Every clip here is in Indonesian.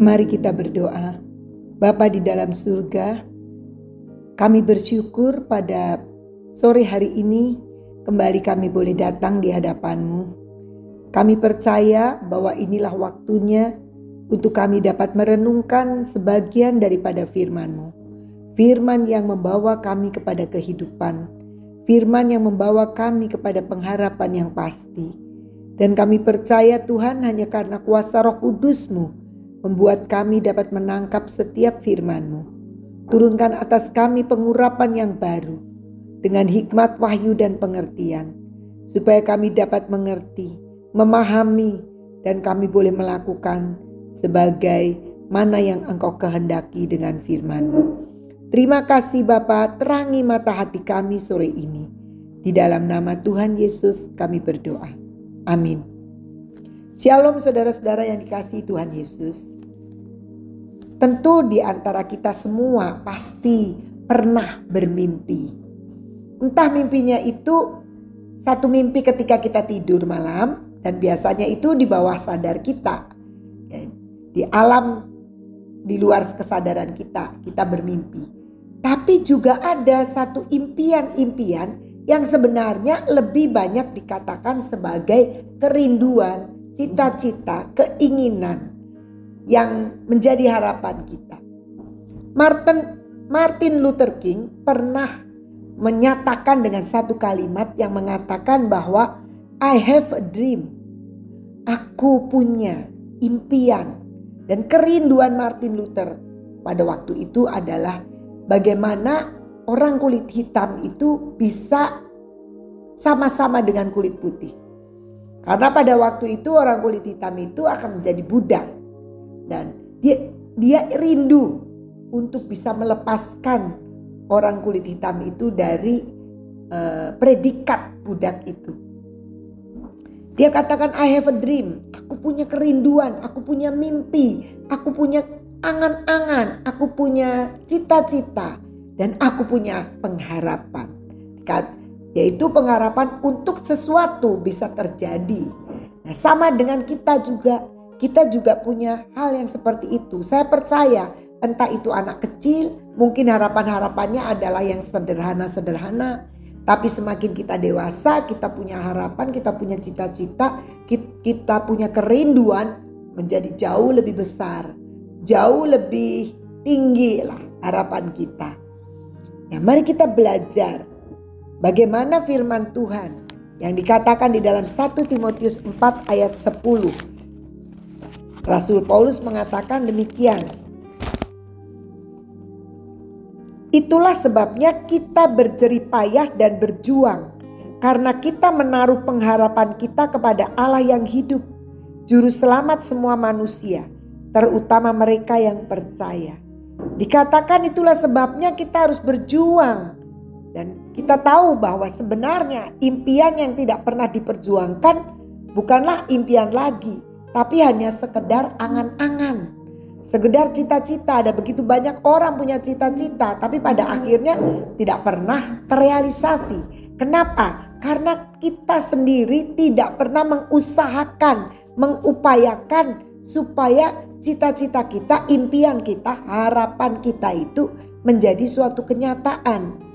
Mari kita berdoa. Bapa di dalam surga, kami bersyukur pada sore hari ini kembali kami boleh datang di hadapan-Mu. Kami percaya bahwa inilah waktunya untuk kami dapat merenungkan sebagian daripada firman-Mu. Firman yang membawa kami kepada kehidupan. Firman yang membawa kami kepada pengharapan yang pasti. Dan kami percaya Tuhan hanya karena kuasa roh kudus-Mu membuat kami dapat menangkap setiap firman-Mu. Turunkan atas kami pengurapan yang baru dengan hikmat wahyu dan pengertian, supaya kami dapat mengerti, memahami, dan kami boleh melakukan sebagai mana yang Engkau kehendaki dengan firman-Mu. Terima kasih Bapa, terangi mata hati kami sore ini. Di dalam nama Tuhan Yesus kami berdoa. Amin. Shalom saudara-saudara yang dikasihi Tuhan Yesus. Tentu di antara kita semua pasti pernah bermimpi. Entah mimpinya itu satu mimpi ketika kita tidur malam dan biasanya itu di bawah sadar kita. Di alam di luar kesadaran kita, kita bermimpi. Tapi juga ada satu impian-impian yang sebenarnya lebih banyak dikatakan sebagai kerinduan, cita-cita, keinginan yang menjadi harapan kita. Martin Martin Luther King pernah menyatakan dengan satu kalimat yang mengatakan bahwa I have a dream. Aku punya impian dan kerinduan Martin Luther pada waktu itu adalah bagaimana orang kulit hitam itu bisa sama-sama dengan kulit putih. Karena pada waktu itu orang kulit hitam itu akan menjadi budak. Dan dia dia rindu untuk bisa melepaskan orang kulit hitam itu dari uh, predikat budak itu. Dia katakan I have a dream, aku punya kerinduan, aku punya mimpi, aku punya angan-angan, aku punya cita-cita. Dan aku punya pengharapan. Yaitu pengharapan untuk sesuatu bisa terjadi. Nah, sama dengan kita juga, kita juga punya hal yang seperti itu. Saya percaya entah itu anak kecil, mungkin harapan-harapannya adalah yang sederhana-sederhana. Tapi semakin kita dewasa, kita punya harapan, kita punya cita-cita, kita punya kerinduan menjadi jauh lebih besar, jauh lebih tinggi lah harapan kita. Ya, mari kita belajar bagaimana firman Tuhan yang dikatakan di dalam 1 Timotius 4 ayat 10. Rasul Paulus mengatakan demikian. Itulah sebabnya kita berjerih payah dan berjuang karena kita menaruh pengharapan kita kepada Allah yang hidup, juru selamat semua manusia, terutama mereka yang percaya. Dikatakan itulah sebabnya kita harus berjuang. Dan kita tahu bahwa sebenarnya impian yang tidak pernah diperjuangkan bukanlah impian lagi, tapi hanya sekedar angan-angan. Sekedar cita-cita, ada begitu banyak orang punya cita-cita, tapi pada akhirnya tidak pernah terrealisasi. Kenapa? Karena kita sendiri tidak pernah mengusahakan, mengupayakan supaya cita-cita kita, impian kita, harapan kita itu menjadi suatu kenyataan.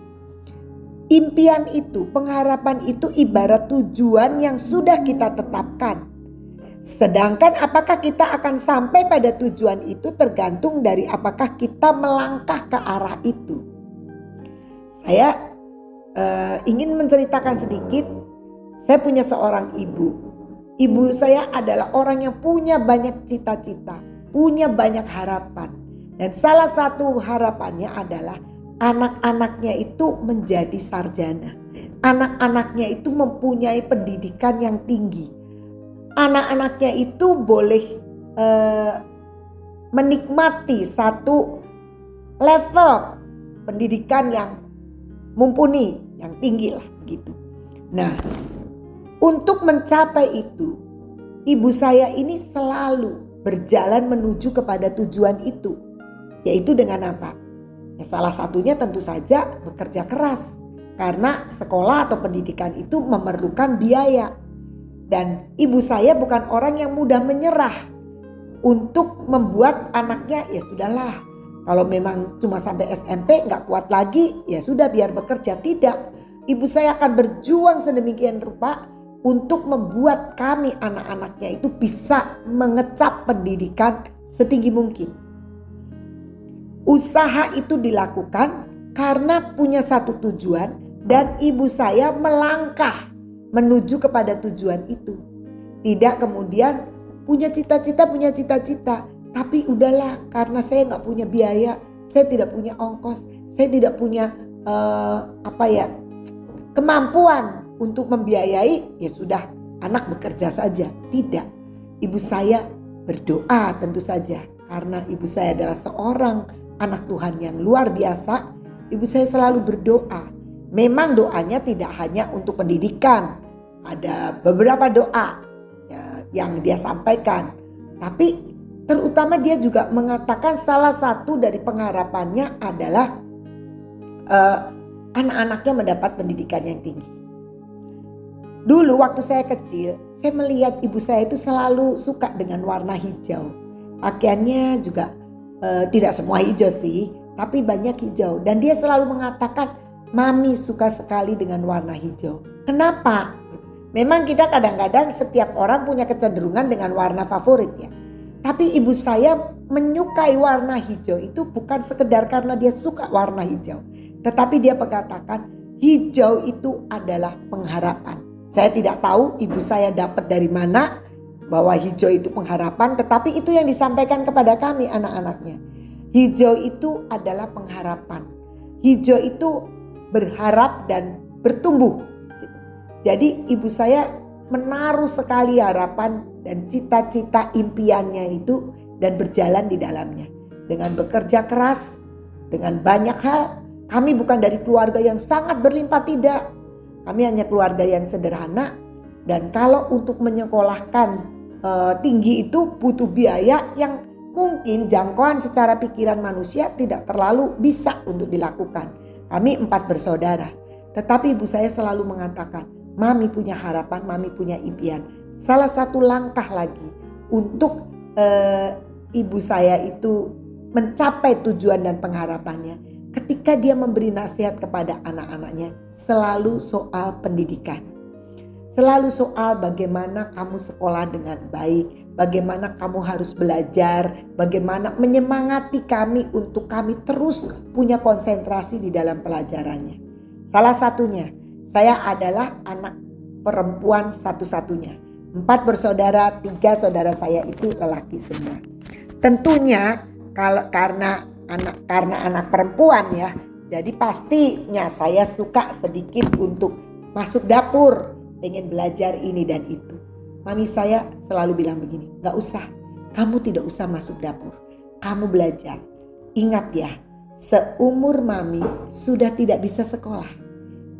Impian itu, pengharapan itu ibarat tujuan yang sudah kita tetapkan. Sedangkan apakah kita akan sampai pada tujuan itu tergantung dari apakah kita melangkah ke arah itu. Saya uh, ingin menceritakan sedikit. Saya punya seorang ibu. Ibu saya adalah orang yang punya banyak cita-cita punya banyak harapan. Dan salah satu harapannya adalah anak-anaknya itu menjadi sarjana. Anak-anaknya itu mempunyai pendidikan yang tinggi. Anak-anaknya itu boleh eh, menikmati satu level pendidikan yang mumpuni, yang tinggi lah gitu. Nah, untuk mencapai itu, ibu saya ini selalu berjalan menuju kepada tujuan itu. Yaitu dengan apa? Ya, salah satunya tentu saja bekerja keras. Karena sekolah atau pendidikan itu memerlukan biaya. Dan ibu saya bukan orang yang mudah menyerah untuk membuat anaknya ya sudahlah kalau memang cuma sampai SMP nggak kuat lagi ya sudah biar bekerja tidak ibu saya akan berjuang sedemikian rupa untuk membuat kami anak-anaknya itu bisa mengecap pendidikan setinggi mungkin. Usaha itu dilakukan karena punya satu tujuan dan ibu saya melangkah menuju kepada tujuan itu. Tidak kemudian punya cita-cita, punya cita-cita. Tapi udahlah karena saya nggak punya biaya, saya tidak punya ongkos, saya tidak punya uh, apa ya kemampuan untuk membiayai, ya sudah anak bekerja saja. Tidak, ibu saya berdoa tentu saja karena ibu saya adalah seorang anak Tuhan yang luar biasa. Ibu saya selalu berdoa. Memang doanya tidak hanya untuk pendidikan, ada beberapa doa ya, yang dia sampaikan, tapi terutama dia juga mengatakan salah satu dari pengharapannya adalah uh, anak-anaknya mendapat pendidikan yang tinggi. Dulu waktu saya kecil, saya melihat ibu saya itu selalu suka dengan warna hijau. Pakaiannya juga e, tidak semua hijau sih, tapi banyak hijau. Dan dia selalu mengatakan, Mami suka sekali dengan warna hijau. Kenapa? Memang kita kadang-kadang setiap orang punya kecenderungan dengan warna favorit ya. Tapi ibu saya menyukai warna hijau itu bukan sekedar karena dia suka warna hijau. Tetapi dia mengatakan hijau itu adalah pengharapan. Saya tidak tahu ibu saya dapat dari mana bahwa hijau itu pengharapan, tetapi itu yang disampaikan kepada kami anak-anaknya. Hijau itu adalah pengharapan. Hijau itu berharap dan bertumbuh. Jadi ibu saya menaruh sekali harapan dan cita-cita impiannya itu dan berjalan di dalamnya. Dengan bekerja keras, dengan banyak hal, kami bukan dari keluarga yang sangat berlimpah tidak. Kami hanya keluarga yang sederhana dan kalau untuk menyekolahkan e, tinggi itu butuh biaya yang mungkin jangkauan secara pikiran manusia tidak terlalu bisa untuk dilakukan. Kami empat bersaudara. Tetapi ibu saya selalu mengatakan, Mami punya harapan, Mami punya impian. Salah satu langkah lagi untuk e, ibu saya itu mencapai tujuan dan pengharapannya ketika dia memberi nasihat kepada anak-anaknya selalu soal pendidikan. Selalu soal bagaimana kamu sekolah dengan baik, bagaimana kamu harus belajar, bagaimana menyemangati kami untuk kami terus punya konsentrasi di dalam pelajarannya. Salah satunya, saya adalah anak perempuan satu-satunya. Empat bersaudara, tiga saudara saya itu lelaki semua. Tentunya kalau karena anak karena anak perempuan ya. Jadi pastinya saya suka sedikit untuk masuk dapur, pengen belajar ini dan itu. Mami saya selalu bilang begini, gak usah, kamu tidak usah masuk dapur, kamu belajar. Ingat ya, seumur mami sudah tidak bisa sekolah,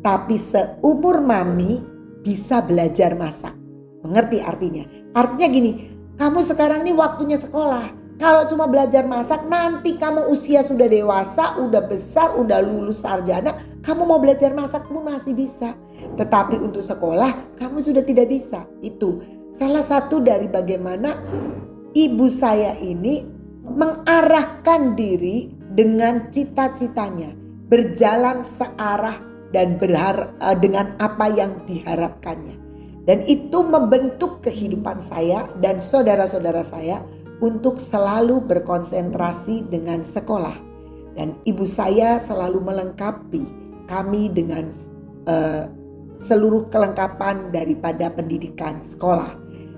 tapi seumur mami bisa belajar masak. Mengerti artinya? Artinya gini, kamu sekarang ini waktunya sekolah, kalau cuma belajar masak, nanti kamu usia sudah dewasa, udah besar, udah lulus sarjana, kamu mau belajar masak pun masih bisa. Tetapi untuk sekolah, kamu sudah tidak bisa. Itu salah satu dari bagaimana ibu saya ini mengarahkan diri dengan cita-citanya, berjalan searah dan berharap eh, dengan apa yang diharapkannya. Dan itu membentuk kehidupan saya dan saudara-saudara saya untuk selalu berkonsentrasi dengan sekolah. Dan ibu saya selalu melengkapi kami dengan uh, seluruh kelengkapan daripada pendidikan sekolah.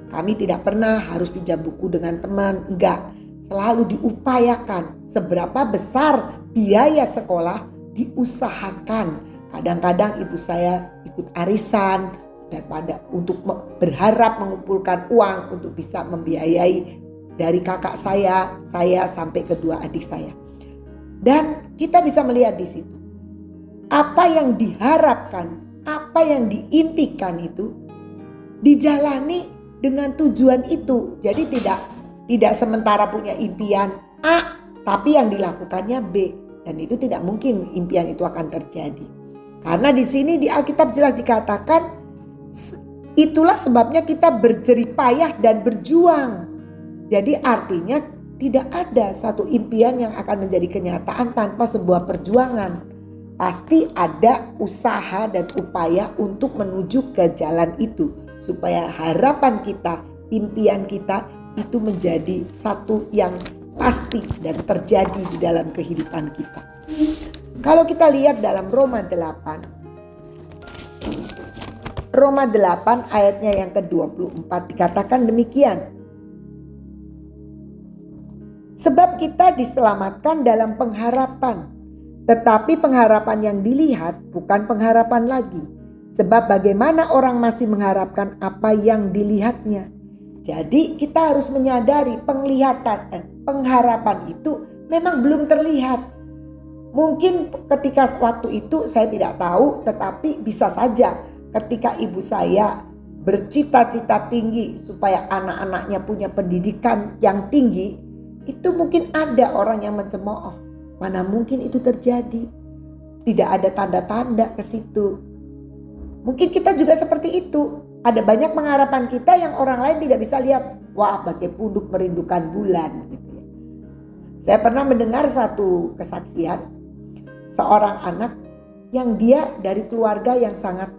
Kami tidak pernah harus pinjam buku dengan teman, enggak. Selalu diupayakan seberapa besar biaya sekolah diusahakan. Kadang-kadang ibu saya ikut arisan daripada untuk berharap mengumpulkan uang untuk bisa membiayai dari kakak saya, saya sampai kedua adik saya. Dan kita bisa melihat di situ apa yang diharapkan, apa yang diimpikan itu dijalani dengan tujuan itu. Jadi tidak tidak sementara punya impian A tapi yang dilakukannya B dan itu tidak mungkin impian itu akan terjadi. Karena di sini di Alkitab jelas dikatakan itulah sebabnya kita berjerih payah dan berjuang Jadi artinya tidak ada satu impian yang akan menjadi kenyataan tanpa sebuah perjuangan. Pasti ada usaha dan upaya untuk menuju ke jalan itu supaya harapan kita, impian kita itu menjadi satu yang pasti dan terjadi di dalam kehidupan kita. Kalau kita lihat dalam Roma 8 Roma 8 ayatnya yang ke-24 dikatakan demikian. Sebab kita diselamatkan dalam pengharapan. Tetapi pengharapan yang dilihat bukan pengharapan lagi. Sebab bagaimana orang masih mengharapkan apa yang dilihatnya. Jadi kita harus menyadari penglihatan, eh, pengharapan itu memang belum terlihat. Mungkin ketika waktu itu saya tidak tahu tetapi bisa saja ketika ibu saya bercita-cita tinggi supaya anak-anaknya punya pendidikan yang tinggi itu mungkin ada orang yang mencemooh. Mana mungkin itu terjadi? Tidak ada tanda-tanda ke situ. Mungkin kita juga seperti itu. Ada banyak pengharapan kita yang orang lain tidak bisa lihat. Wah, bagai punduk merindukan bulan. Gitu ya. Saya pernah mendengar satu kesaksian seorang anak yang dia dari keluarga yang sangat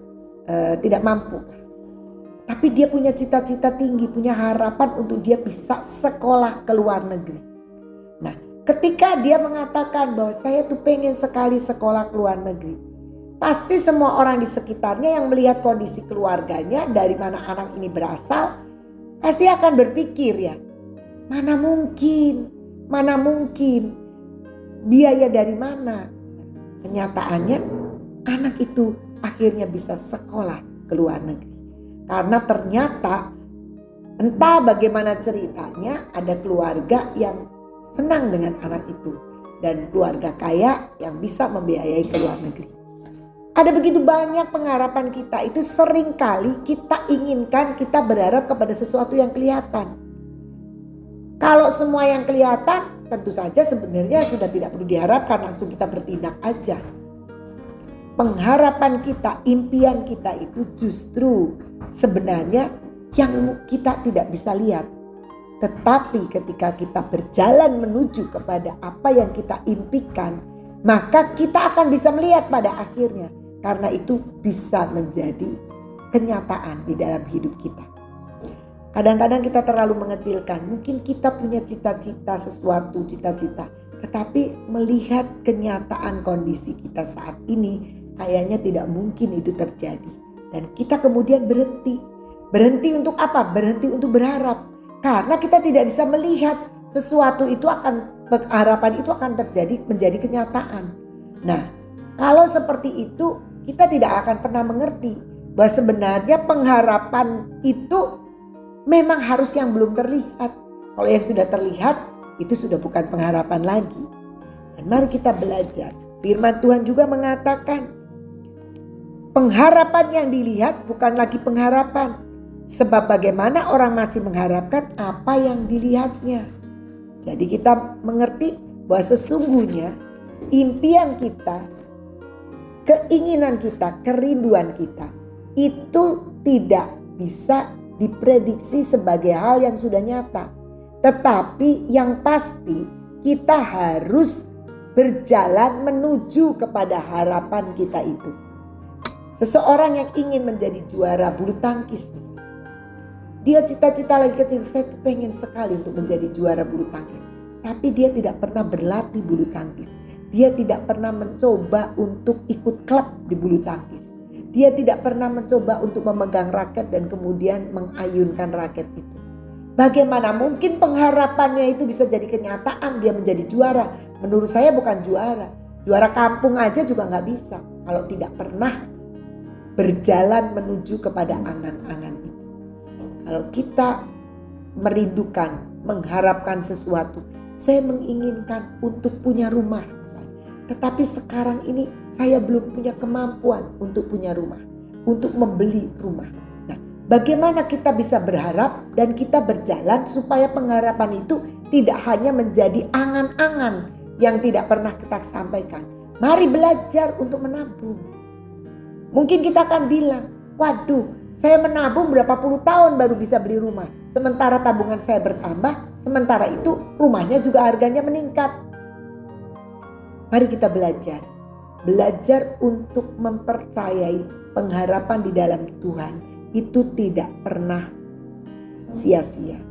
uh, tidak mampu. Tapi dia punya cita-cita tinggi, punya harapan untuk dia bisa sekolah ke luar negeri. Nah, ketika dia mengatakan bahwa saya tuh pengen sekali sekolah ke luar negeri. Pasti semua orang di sekitarnya yang melihat kondisi keluarganya dari mana anak ini berasal. Pasti akan berpikir ya, mana mungkin, mana mungkin, biaya dari mana. Kenyataannya anak itu akhirnya bisa sekolah ke luar negeri. Karena ternyata entah bagaimana ceritanya ada keluarga yang senang dengan anak itu dan keluarga kaya yang bisa membiayai ke luar negeri. Ada begitu banyak pengharapan kita itu sering kali kita inginkan kita berharap kepada sesuatu yang kelihatan. Kalau semua yang kelihatan tentu saja sebenarnya sudah tidak perlu diharapkan langsung kita bertindak aja. Pengharapan kita, impian kita itu justru sebenarnya yang kita tidak bisa lihat. Tetapi ketika kita berjalan menuju kepada apa yang kita impikan, maka kita akan bisa melihat pada akhirnya. Karena itu bisa menjadi kenyataan di dalam hidup kita. Kadang-kadang kita terlalu mengecilkan, mungkin kita punya cita-cita sesuatu, cita-cita, tetapi melihat kenyataan kondisi kita saat ini, kayaknya tidak mungkin itu terjadi. Dan kita kemudian berhenti. Berhenti untuk apa? Berhenti untuk berharap. Karena kita tidak bisa melihat sesuatu itu akan harapan itu akan terjadi menjadi kenyataan. Nah, kalau seperti itu kita tidak akan pernah mengerti bahwa sebenarnya pengharapan itu memang harus yang belum terlihat. Kalau yang sudah terlihat itu sudah bukan pengharapan lagi. Dan mari kita belajar. Firman Tuhan juga mengatakan Pengharapan yang dilihat bukan lagi pengharapan. Sebab bagaimana orang masih mengharapkan apa yang dilihatnya. Jadi kita mengerti bahwa sesungguhnya impian kita, keinginan kita, kerinduan kita itu tidak bisa diprediksi sebagai hal yang sudah nyata. Tetapi yang pasti kita harus berjalan menuju kepada harapan kita itu. Seseorang yang ingin menjadi juara bulu tangkis. Dia cita-cita lagi kecil, saya tuh pengen sekali untuk menjadi juara bulu tangkis. Tapi dia tidak pernah berlatih bulu tangkis. Dia tidak pernah mencoba untuk ikut klub di bulu tangkis. Dia tidak pernah mencoba untuk memegang raket dan kemudian mengayunkan raket itu. Bagaimana mungkin pengharapannya itu bisa jadi kenyataan dia menjadi juara? Menurut saya bukan juara. Juara kampung aja juga nggak bisa kalau tidak pernah berjalan menuju kepada angan-angan. Kalau kita merindukan, mengharapkan sesuatu, saya menginginkan untuk punya rumah. Tetapi sekarang ini saya belum punya kemampuan untuk punya rumah, untuk membeli rumah. Nah, bagaimana kita bisa berharap dan kita berjalan supaya pengharapan itu tidak hanya menjadi angan-angan yang tidak pernah kita sampaikan. Mari belajar untuk menabung. Mungkin kita akan bilang, waduh Saya menabung berapa puluh tahun baru bisa beli rumah. Sementara tabungan saya bertambah, sementara itu rumahnya juga harganya meningkat. Mari kita belajar. Belajar untuk mempercayai pengharapan di dalam Tuhan itu tidak pernah sia-sia.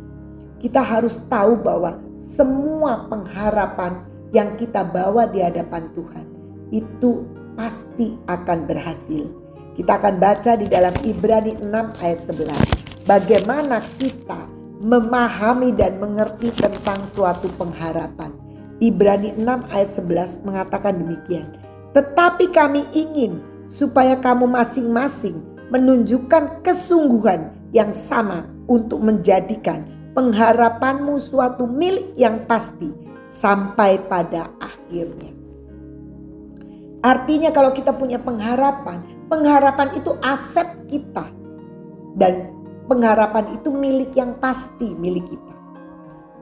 Kita harus tahu bahwa semua pengharapan yang kita bawa di hadapan Tuhan itu pasti akan berhasil kita akan baca di dalam Ibrani 6 ayat 11. Bagaimana kita memahami dan mengerti tentang suatu pengharapan. Ibrani 6 ayat 11 mengatakan demikian. Tetapi kami ingin supaya kamu masing-masing menunjukkan kesungguhan yang sama untuk menjadikan pengharapanmu suatu milik yang pasti sampai pada akhirnya. Artinya kalau kita punya pengharapan, Pengharapan itu aset kita. Dan pengharapan itu milik yang pasti milik kita.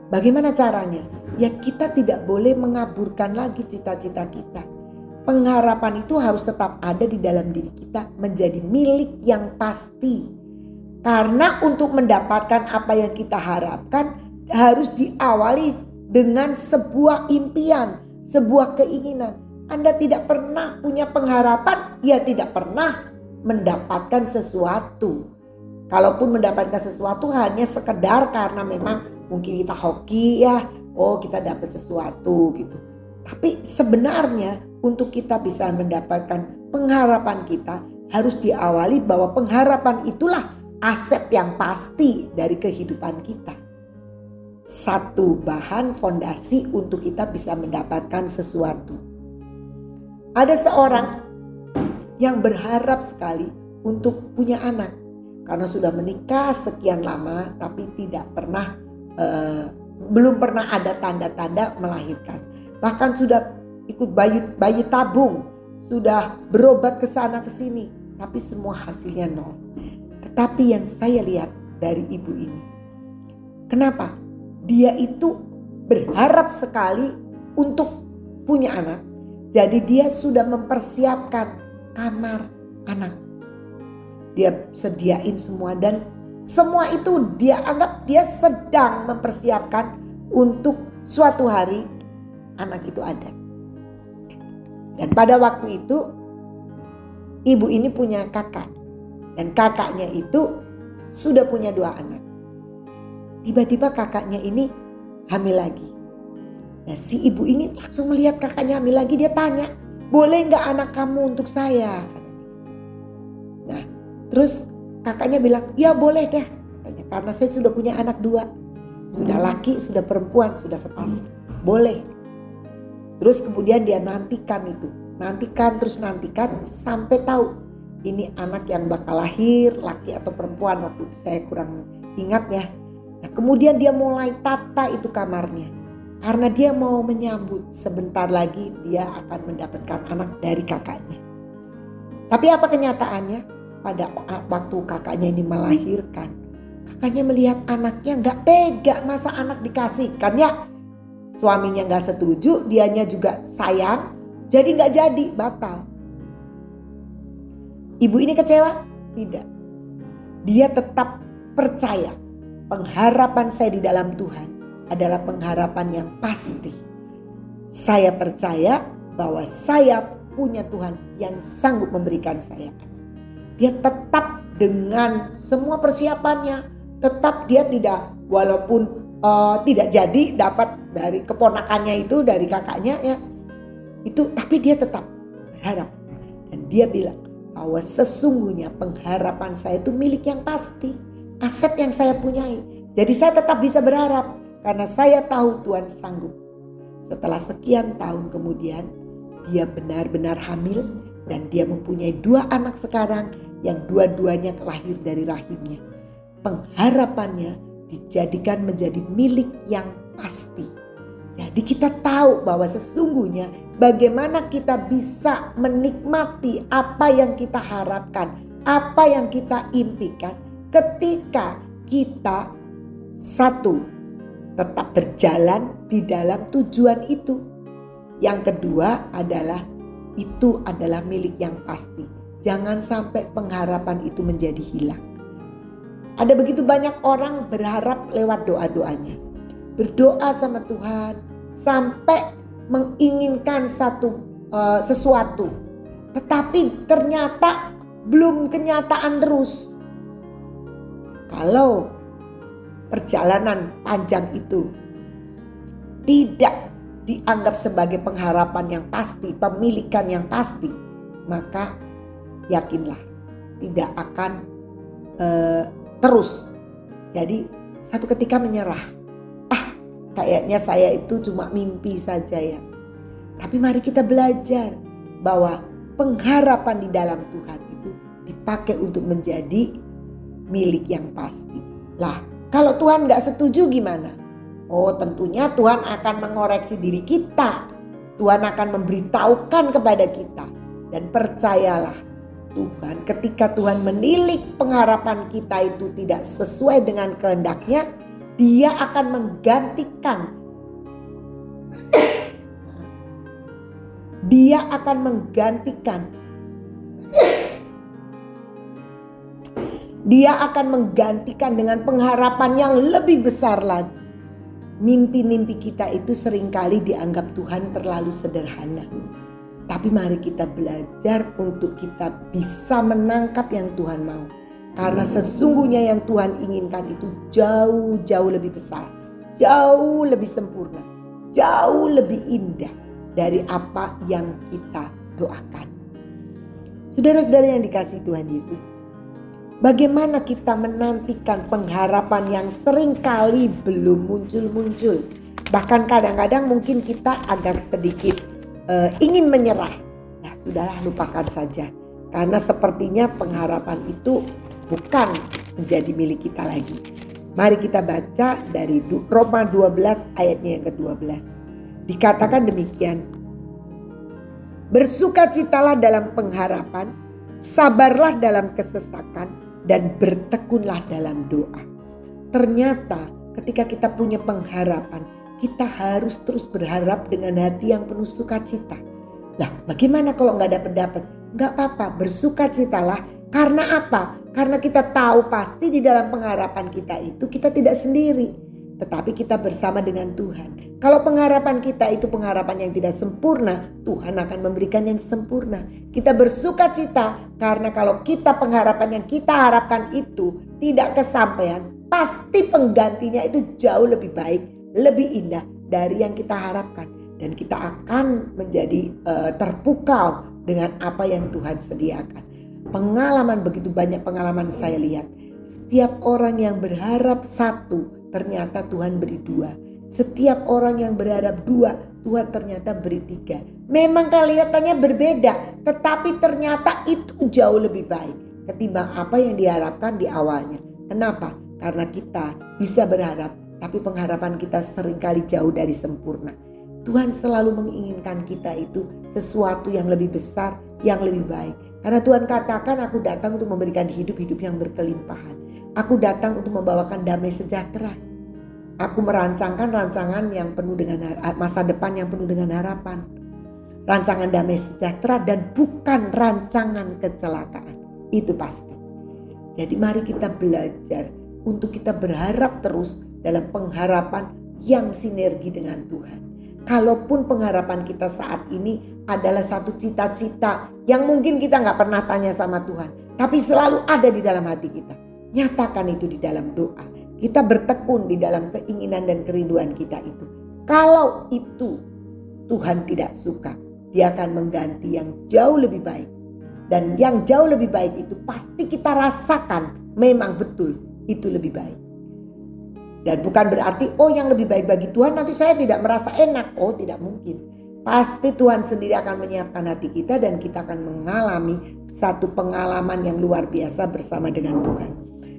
Bagaimana caranya? Ya kita tidak boleh mengaburkan lagi cita-cita kita. Pengharapan itu harus tetap ada di dalam diri kita menjadi milik yang pasti. Karena untuk mendapatkan apa yang kita harapkan harus diawali dengan sebuah impian, sebuah keinginan. Anda tidak pernah punya pengharapan, ya tidak pernah mendapatkan sesuatu. Kalaupun mendapatkan sesuatu hanya sekedar karena memang mungkin kita hoki ya, oh kita dapat sesuatu gitu. Tapi sebenarnya untuk kita bisa mendapatkan pengharapan kita harus diawali bahwa pengharapan itulah aset yang pasti dari kehidupan kita. Satu bahan fondasi untuk kita bisa mendapatkan sesuatu. Ada seorang yang berharap sekali untuk punya anak karena sudah menikah sekian lama tapi tidak pernah uh, belum pernah ada tanda-tanda melahirkan. Bahkan sudah ikut bayi bayi tabung, sudah berobat ke sana ke sini, tapi semua hasilnya nol. Tetapi yang saya lihat dari ibu ini, kenapa? Dia itu berharap sekali untuk punya anak, jadi dia sudah mempersiapkan kamar anak. Dia sediain semua dan semua itu dia anggap dia sedang mempersiapkan untuk suatu hari anak itu ada. Dan pada waktu itu ibu ini punya kakak dan kakaknya itu sudah punya dua anak. Tiba-tiba kakaknya ini hamil lagi. Nah si ibu ini langsung melihat kakaknya hamil lagi dia tanya, boleh nggak anak kamu untuk saya? Nah terus kakaknya bilang, ya boleh deh katanya karena saya sudah punya anak dua, sudah laki, sudah perempuan, sudah sepasang, boleh. Terus kemudian dia nantikan itu, nantikan terus nantikan sampai tahu ini anak yang bakal lahir laki atau perempuan waktu itu saya kurang ingat ya. Nah kemudian dia mulai tata itu kamarnya karena dia mau menyambut sebentar lagi dia akan mendapatkan anak dari kakaknya. Tapi apa kenyataannya? Pada waktu kakaknya ini melahirkan, kakaknya melihat anaknya nggak tega masa anak dikasihkan ya. Suaminya nggak setuju, dianya juga sayang, jadi nggak jadi, batal. Ibu ini kecewa? Tidak. Dia tetap percaya pengharapan saya di dalam Tuhan adalah pengharapan yang pasti. Saya percaya bahwa saya punya Tuhan yang sanggup memberikan saya. Dia tetap dengan semua persiapannya, tetap dia tidak walaupun uh, tidak jadi dapat dari keponakannya itu dari kakaknya ya. Itu tapi dia tetap berharap. Dan dia bilang bahwa sesungguhnya pengharapan saya itu milik yang pasti aset yang saya punyai. Jadi saya tetap bisa berharap karena saya tahu Tuhan sanggup. Setelah sekian tahun kemudian, dia benar-benar hamil dan dia mempunyai dua anak sekarang yang dua-duanya lahir dari rahimnya. Pengharapannya dijadikan menjadi milik yang pasti. Jadi kita tahu bahwa sesungguhnya bagaimana kita bisa menikmati apa yang kita harapkan, apa yang kita impikan ketika kita satu tetap berjalan di dalam tujuan itu. Yang kedua adalah itu adalah milik yang pasti. Jangan sampai pengharapan itu menjadi hilang. Ada begitu banyak orang berharap lewat doa-doanya. Berdoa sama Tuhan sampai menginginkan satu uh, sesuatu. Tetapi ternyata belum kenyataan terus. Kalau perjalanan panjang itu tidak dianggap sebagai pengharapan yang pasti, pemilikan yang pasti, maka yakinlah tidak akan uh, terus. Jadi satu ketika menyerah. Ah, kayaknya saya itu cuma mimpi saja ya. Tapi mari kita belajar bahwa pengharapan di dalam Tuhan itu dipakai untuk menjadi milik yang pasti. Lah, kalau Tuhan nggak setuju gimana? Oh, tentunya Tuhan akan mengoreksi diri kita. Tuhan akan memberitahukan kepada kita. Dan percayalah, Tuhan. Ketika Tuhan menilik pengharapan kita itu tidak sesuai dengan kehendaknya, dia akan menggantikan. dia akan menggantikan. Dia akan menggantikan dengan pengharapan yang lebih besar lagi. Mimpi-mimpi kita itu sering kali dianggap Tuhan terlalu sederhana. Tapi mari kita belajar untuk kita bisa menangkap yang Tuhan mau. Karena sesungguhnya yang Tuhan inginkan itu jauh-jauh lebih besar. Jauh lebih sempurna. Jauh lebih indah dari apa yang kita doakan. Saudara-saudara yang dikasih Tuhan Yesus. Bagaimana kita menantikan pengharapan yang sering kali belum muncul-muncul. Bahkan kadang-kadang mungkin kita agak sedikit uh, ingin menyerah, ya sudahlah lupakan saja. Karena sepertinya pengharapan itu bukan menjadi milik kita lagi. Mari kita baca dari Roma 12 ayatnya yang ke-12. Dikatakan demikian. Bersukacitalah dalam pengharapan, sabarlah dalam kesesakan, dan bertekunlah dalam doa. Ternyata ketika kita punya pengharapan, kita harus terus berharap dengan hati yang penuh sukacita. Lah bagaimana kalau nggak dapat dapat? Nggak apa-apa, bersukacitalah. Karena apa? Karena kita tahu pasti di dalam pengharapan kita itu kita tidak sendiri. Tetapi kita bersama dengan Tuhan. Kalau pengharapan kita itu pengharapan yang tidak sempurna, Tuhan akan memberikan yang sempurna. Kita bersuka cita karena kalau kita pengharapan yang kita harapkan itu tidak kesampaian, pasti penggantinya itu jauh lebih baik lebih indah dari yang kita harapkan dan kita akan menjadi uh, terpukau dengan apa yang Tuhan sediakan. Pengalaman begitu banyak pengalaman saya lihat. Setiap orang yang berharap satu, ternyata Tuhan beri dua. Setiap orang yang berharap dua, Tuhan ternyata beri tiga. Memang kelihatannya berbeda, tetapi ternyata itu jauh lebih baik ketimbang apa yang diharapkan di awalnya. Kenapa? Karena kita bisa berharap tapi pengharapan kita sering kali jauh dari sempurna. Tuhan selalu menginginkan kita itu sesuatu yang lebih besar, yang lebih baik. Karena Tuhan katakan aku datang untuk memberikan hidup-hidup yang berkelimpahan. Aku datang untuk membawakan damai sejahtera. Aku merancangkan rancangan yang penuh dengan masa depan yang penuh dengan harapan. Rancangan damai sejahtera dan bukan rancangan kecelakaan. Itu pasti. Jadi mari kita belajar untuk kita berharap terus dalam pengharapan yang sinergi dengan Tuhan. Kalaupun pengharapan kita saat ini adalah satu cita-cita yang mungkin kita nggak pernah tanya sama Tuhan, tapi selalu ada di dalam hati kita. Nyatakan itu di dalam doa. Kita bertekun di dalam keinginan dan kerinduan kita itu. Kalau itu Tuhan tidak suka, dia akan mengganti yang jauh lebih baik. Dan yang jauh lebih baik itu pasti kita rasakan memang betul itu lebih baik. Dan bukan berarti oh yang lebih baik bagi Tuhan nanti saya tidak merasa enak. Oh tidak mungkin. Pasti Tuhan sendiri akan menyiapkan hati kita dan kita akan mengalami satu pengalaman yang luar biasa bersama dengan Tuhan.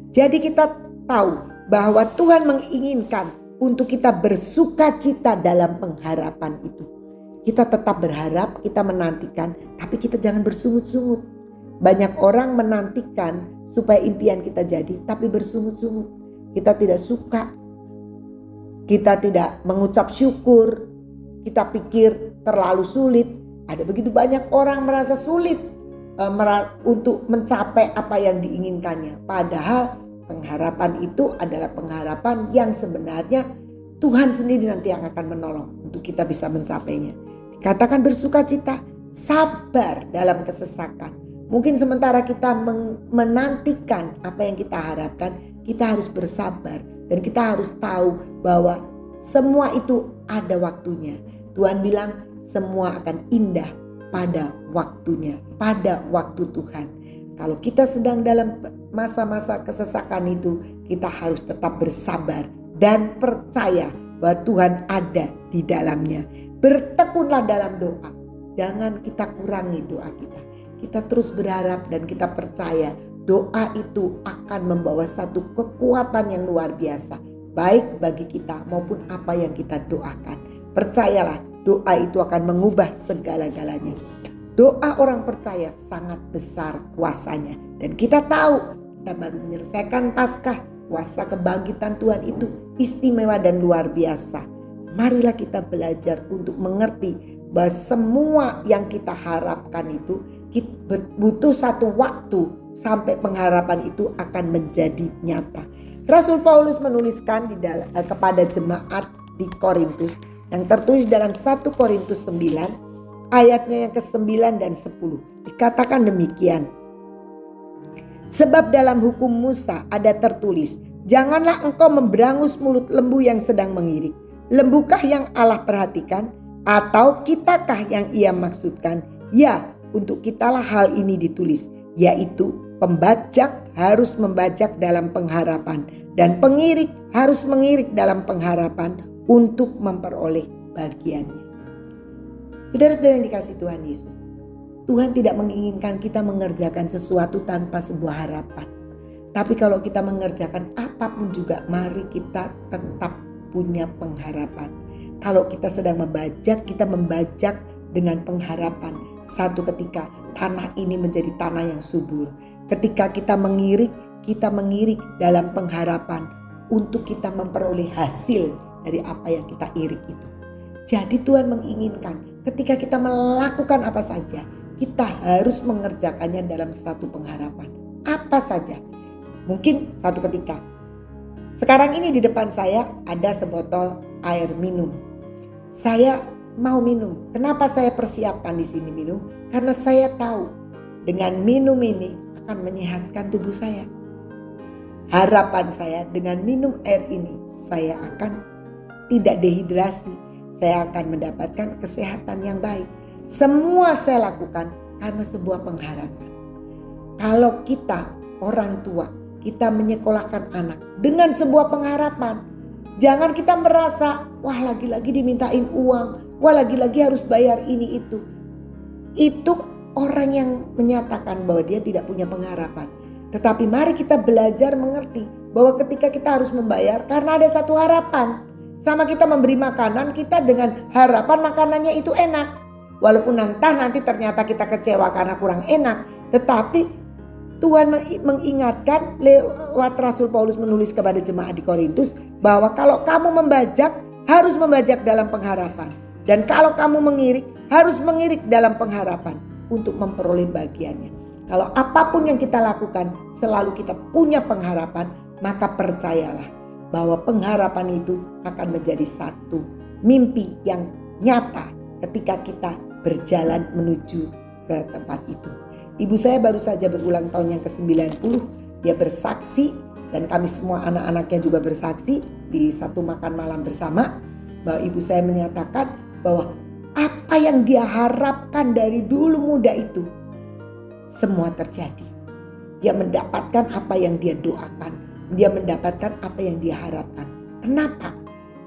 Jadi kita tahu bahwa Tuhan menginginkan untuk kita bersuka cita dalam pengharapan itu. Kita tetap berharap, kita menantikan, tapi kita jangan bersungut-sungut. Banyak orang menantikan supaya impian kita jadi, tapi bersungut-sungut. Kita tidak suka, kita tidak mengucap syukur, kita pikir terlalu sulit. Ada begitu banyak orang merasa sulit untuk mencapai apa yang diinginkannya. Padahal Pengharapan itu adalah pengharapan yang sebenarnya Tuhan sendiri nanti yang akan menolong untuk kita bisa mencapainya. Katakan bersuka cita, sabar dalam kesesakan. Mungkin sementara kita menantikan apa yang kita harapkan, kita harus bersabar dan kita harus tahu bahwa semua itu ada waktunya. Tuhan bilang semua akan indah pada waktunya, pada waktu Tuhan. Kalau kita sedang dalam masa-masa kesesakan itu, kita harus tetap bersabar dan percaya bahwa Tuhan ada di dalamnya. Bertekunlah dalam doa. Jangan kita kurangi doa kita. Kita terus berharap dan kita percaya doa itu akan membawa satu kekuatan yang luar biasa. Baik bagi kita maupun apa yang kita doakan. Percayalah doa itu akan mengubah segala-galanya. Doa orang percaya sangat besar kuasanya. Dan kita tahu kita baru menyelesaikan Paskah Kuasa kebangkitan Tuhan itu istimewa dan luar biasa. Marilah kita belajar untuk mengerti bahwa semua yang kita harapkan itu butuh satu waktu sampai pengharapan itu akan menjadi nyata. Rasul Paulus menuliskan di dalam, eh, kepada jemaat di Korintus yang tertulis dalam 1 Korintus 9 ayatnya yang ke-9 dan 10. Dikatakan demikian. Sebab dalam hukum Musa ada tertulis, Janganlah engkau memberangus mulut lembu yang sedang mengirik. Lembukah yang Allah perhatikan? Atau kitakah yang ia maksudkan? Ya, untuk kitalah hal ini ditulis. Yaitu pembajak harus membajak dalam pengharapan. Dan pengirik harus mengirik dalam pengharapan untuk memperoleh bagiannya. Saudara-saudara yang dikasih Tuhan Yesus. Tuhan tidak menginginkan kita mengerjakan sesuatu tanpa sebuah harapan. Tapi kalau kita mengerjakan apa pun juga, mari kita tetap punya pengharapan. Kalau kita sedang membajak, kita membajak dengan pengharapan. Satu ketika tanah ini menjadi tanah yang subur. Ketika kita mengirik, kita mengirik dalam pengharapan untuk kita memperoleh hasil dari apa yang kita irik itu. Jadi Tuhan menginginkan ketika kita melakukan apa saja, kita harus mengerjakannya dalam satu pengharapan. Apa saja. Mungkin satu ketika. Sekarang ini di depan saya ada sebotol air minum. Saya mau minum. Kenapa saya persiapkan di sini minum? Karena saya tahu dengan minum ini akan menyehatkan tubuh saya. Harapan saya dengan minum air ini saya akan tidak dehidrasi, saya akan mendapatkan kesehatan yang baik. Semua saya lakukan karena sebuah pengharapan. Kalau kita orang tua, kita menyekolahkan anak dengan sebuah pengharapan. Jangan kita merasa, wah lagi-lagi dimintain uang, wah lagi-lagi harus bayar ini itu. Itu orang yang menyatakan bahwa dia tidak punya pengharapan. Tetapi mari kita belajar mengerti bahwa ketika kita harus membayar karena ada satu harapan. Sama kita memberi makanan, kita dengan harapan makanannya itu enak. Walaupun nanti nanti ternyata kita kecewa karena kurang enak, tetapi Tuhan mengingatkan lewat Rasul Paulus menulis kepada jemaat di Korintus bahwa kalau kamu membajak harus membajak dalam pengharapan dan kalau kamu mengirik harus mengirik dalam pengharapan untuk memperoleh bagiannya. Kalau apa pun yang kita lakukan selalu kita punya pengharapan, maka percayalah bahwa pengharapan itu akan menjadi satu mimpi yang nyata ketika kita berjalan menuju ke tempat itu. Ibu saya baru saja berulang tahun yang ke-90. Dia bersaksi dan kami semua anak-anaknya juga bersaksi di satu makan malam bersama bahwa ibu saya menyatakan bahwa apa yang dia harapkan dari dulu muda itu semua terjadi. Dia mendapatkan apa yang dia doakan, dia mendapatkan apa yang dia harapkan. Kenapa?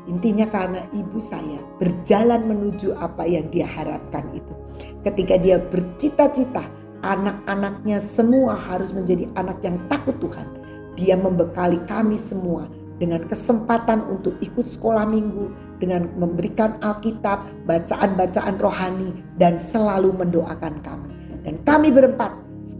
Intinya karena ibu saya berjalan menuju apa yang dia harapkan itu. Ketika dia bercita-cita, anak-anaknya semua harus menjadi anak yang takut Tuhan. Dia membekali kami semua dengan kesempatan untuk ikut sekolah minggu, dengan memberikan Alkitab, bacaan-bacaan rohani, dan selalu mendoakan kami. Dan kami berempat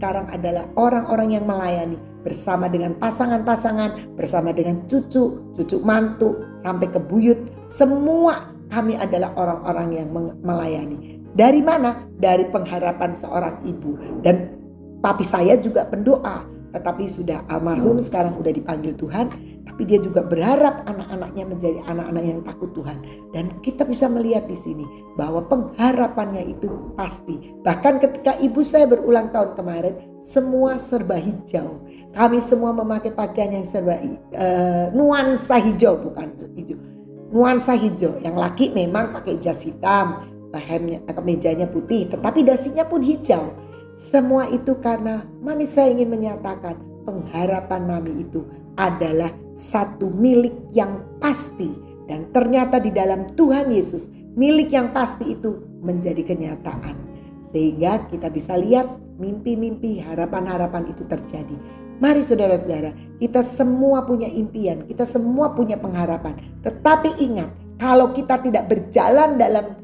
sekarang adalah orang-orang yang melayani bersama dengan pasangan-pasangan, bersama dengan cucu, cucu mantu, sampai ke buyut. Semua kami adalah orang-orang yang melayani. Dari mana? Dari pengharapan seorang ibu. Dan papi saya juga pendoa. Tetapi sudah almarhum sekarang udah dipanggil Tuhan tapi dia juga berharap anak-anaknya menjadi anak-anak yang takut Tuhan. Dan kita bisa melihat di sini bahwa pengharapannya itu pasti. Bahkan ketika ibu saya berulang tahun kemarin semua serba hijau. Kami semua memakai pakaian yang serba uh, nuansa hijau bukan hijau. Nuansa hijau. Yang laki memang pakai jas hitam hemnya kemejanya putih tetapi dasinya pun hijau semua itu karena mami saya ingin menyatakan pengharapan mami itu adalah satu milik yang pasti. Dan ternyata di dalam Tuhan Yesus milik yang pasti itu menjadi kenyataan. Sehingga kita bisa lihat mimpi-mimpi harapan-harapan itu terjadi. Mari saudara-saudara, kita semua punya impian, kita semua punya pengharapan. Tetapi ingat, kalau kita tidak berjalan dalam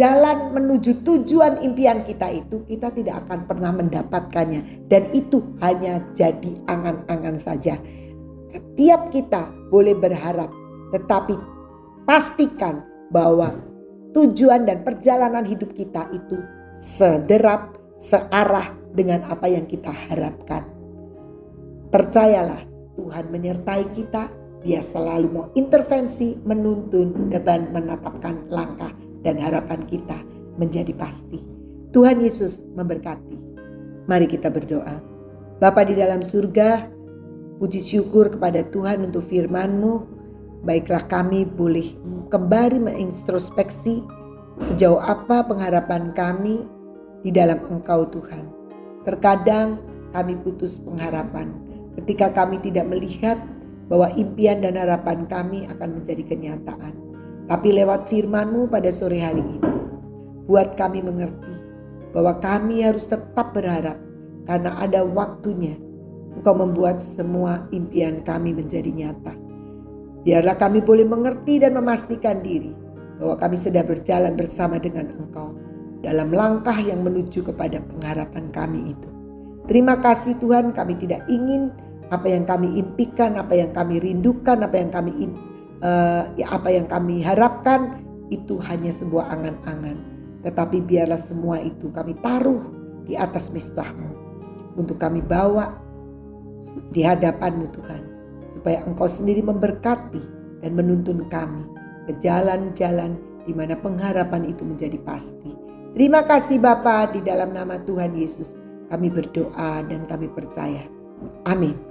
jalan menuju tujuan impian kita itu, kita tidak akan pernah mendapatkannya. Dan itu hanya jadi angan-angan saja. Setiap kita boleh berharap, tetapi pastikan bahwa tujuan dan perjalanan hidup kita itu sederap, searah dengan apa yang kita harapkan. Percayalah, Tuhan menyertai kita. Dia selalu mau intervensi, menuntun, dan menetapkan langkah dan harapan kita menjadi pasti. Tuhan Yesus memberkati. Mari kita berdoa. Bapa di dalam surga, puji syukur kepada Tuhan untuk firman-Mu. Baiklah kami boleh kembali mengintrospeksi sejauh apa pengharapan kami di dalam Engkau Tuhan. Terkadang kami putus pengharapan ketika kami tidak melihat bahwa impian dan harapan kami akan menjadi kenyataan. Tapi lewat firman-Mu pada sore hari ini, buat kami mengerti bahwa kami harus tetap berharap karena ada waktunya Engkau membuat semua impian kami menjadi nyata. Biarlah kami boleh mengerti dan memastikan diri bahwa kami sedang berjalan bersama dengan Engkau dalam langkah yang menuju kepada pengharapan kami itu. Terima kasih Tuhan, kami tidak ingin apa yang kami impikan, apa yang kami rindukan, apa yang kami uh, ya apa yang kami harapkan itu hanya sebuah angan-angan. Tetapi biarlah semua itu kami taruh di atas misbahmu. Untuk kami bawa di hadapanmu Tuhan. Supaya engkau sendiri memberkati dan menuntun kami ke jalan-jalan di mana pengharapan itu menjadi pasti. Terima kasih Bapa di dalam nama Tuhan Yesus. Kami berdoa dan kami percaya. Amin.